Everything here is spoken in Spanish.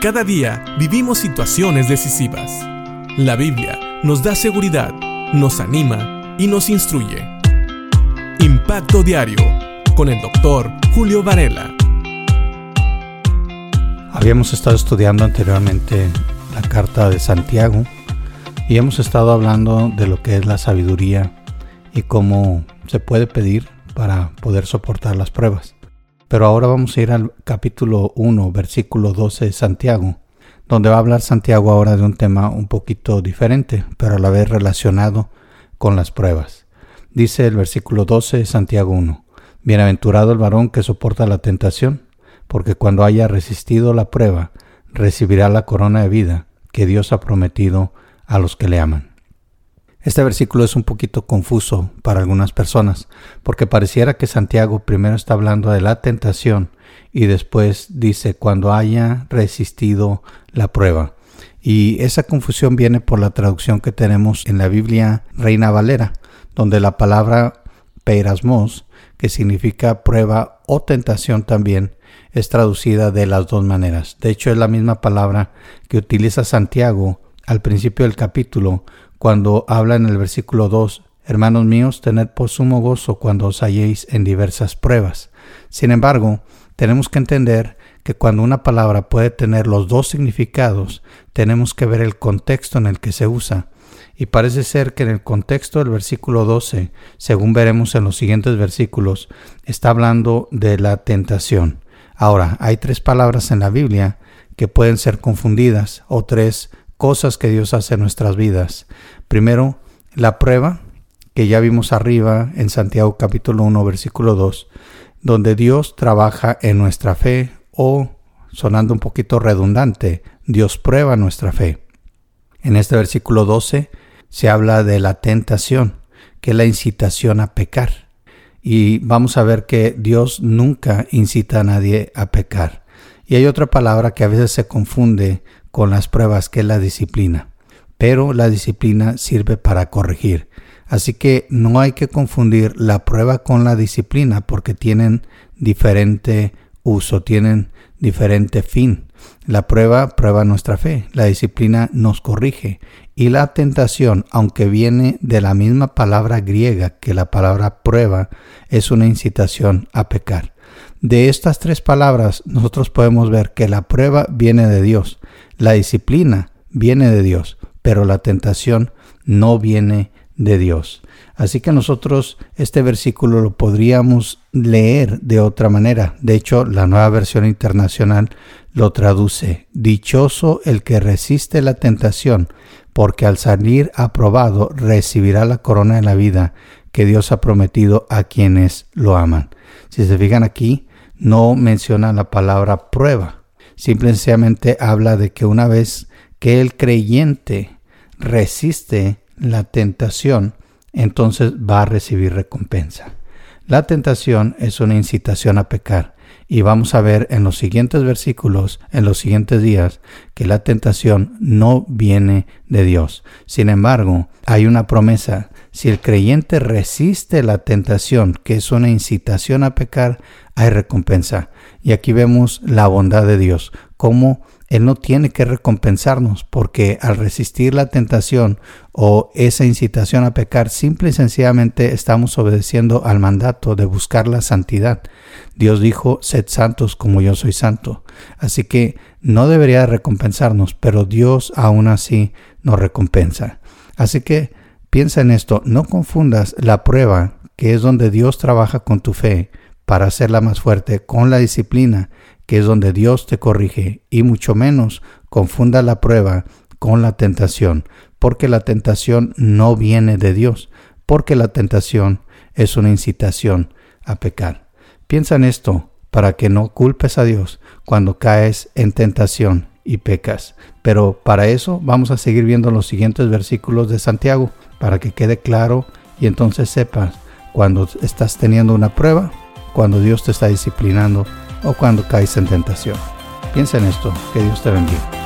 Cada día vivimos situaciones decisivas. La Biblia nos da seguridad, nos anima y nos instruye. Impacto Diario con el doctor Julio Varela. Habíamos estado estudiando anteriormente la carta de Santiago y hemos estado hablando de lo que es la sabiduría y cómo se puede pedir para poder soportar las pruebas. Pero ahora vamos a ir al capítulo 1, versículo 12 de Santiago, donde va a hablar Santiago ahora de un tema un poquito diferente, pero a la vez relacionado con las pruebas. Dice el versículo 12 de Santiago 1, Bienaventurado el varón que soporta la tentación, porque cuando haya resistido la prueba, recibirá la corona de vida que Dios ha prometido a los que le aman. Este versículo es un poquito confuso para algunas personas, porque pareciera que Santiago primero está hablando de la tentación y después dice cuando haya resistido la prueba. Y esa confusión viene por la traducción que tenemos en la Biblia Reina Valera, donde la palabra peirasmos, que significa prueba o tentación también, es traducida de las dos maneras. De hecho, es la misma palabra que utiliza Santiago al principio del capítulo cuando habla en el versículo 2, Hermanos míos, tened por sumo gozo cuando os halléis en diversas pruebas. Sin embargo, tenemos que entender que cuando una palabra puede tener los dos significados, tenemos que ver el contexto en el que se usa. Y parece ser que en el contexto del versículo 12, según veremos en los siguientes versículos, está hablando de la tentación. Ahora, hay tres palabras en la Biblia que pueden ser confundidas o tres cosas que Dios hace en nuestras vidas. Primero, la prueba, que ya vimos arriba en Santiago capítulo 1 versículo 2, donde Dios trabaja en nuestra fe o, sonando un poquito redundante, Dios prueba nuestra fe. En este versículo 12 se habla de la tentación, que es la incitación a pecar. Y vamos a ver que Dios nunca incita a nadie a pecar. Y hay otra palabra que a veces se confunde con las pruebas, que es la disciplina. Pero la disciplina sirve para corregir. Así que no hay que confundir la prueba con la disciplina porque tienen diferente uso, tienen diferente fin. La prueba prueba nuestra fe, la disciplina nos corrige y la tentación, aunque viene de la misma palabra griega que la palabra prueba, es una incitación a pecar. De estas tres palabras nosotros podemos ver que la prueba viene de Dios, la disciplina viene de Dios, pero la tentación no viene de Dios. Así que nosotros este versículo lo podríamos leer de otra manera. De hecho, la nueva versión internacional lo traduce, Dichoso el que resiste la tentación, porque al salir aprobado recibirá la corona de la vida que Dios ha prometido a quienes lo aman. Si se fijan aquí, no menciona la palabra prueba. Simplemente habla de que una vez que el creyente resiste la tentación, entonces va a recibir recompensa. La tentación es una incitación a pecar y vamos a ver en los siguientes versículos, en los siguientes días, que la tentación no viene de Dios. Sin embargo, hay una promesa. Si el creyente resiste la tentación, que es una incitación a pecar, hay recompensa. Y aquí vemos la bondad de Dios, cómo él no tiene que recompensarnos porque al resistir la tentación o esa incitación a pecar, simple y sencillamente estamos obedeciendo al mandato de buscar la santidad. Dios dijo, sed santos como yo soy santo. Así que no debería recompensarnos, pero Dios aún así nos recompensa. Así que piensa en esto, no confundas la prueba, que es donde Dios trabaja con tu fe, para hacerla más fuerte, con la disciplina, que es donde Dios te corrige, y mucho menos confunda la prueba con la tentación, porque la tentación no viene de Dios, porque la tentación es una incitación a pecar. Piensa en esto para que no culpes a Dios cuando caes en tentación y pecas. Pero para eso vamos a seguir viendo los siguientes versículos de Santiago, para que quede claro y entonces sepas cuando estás teniendo una prueba, cuando Dios te está disciplinando o cuando caes en tentación. Piensa en esto, que Dios te bendiga.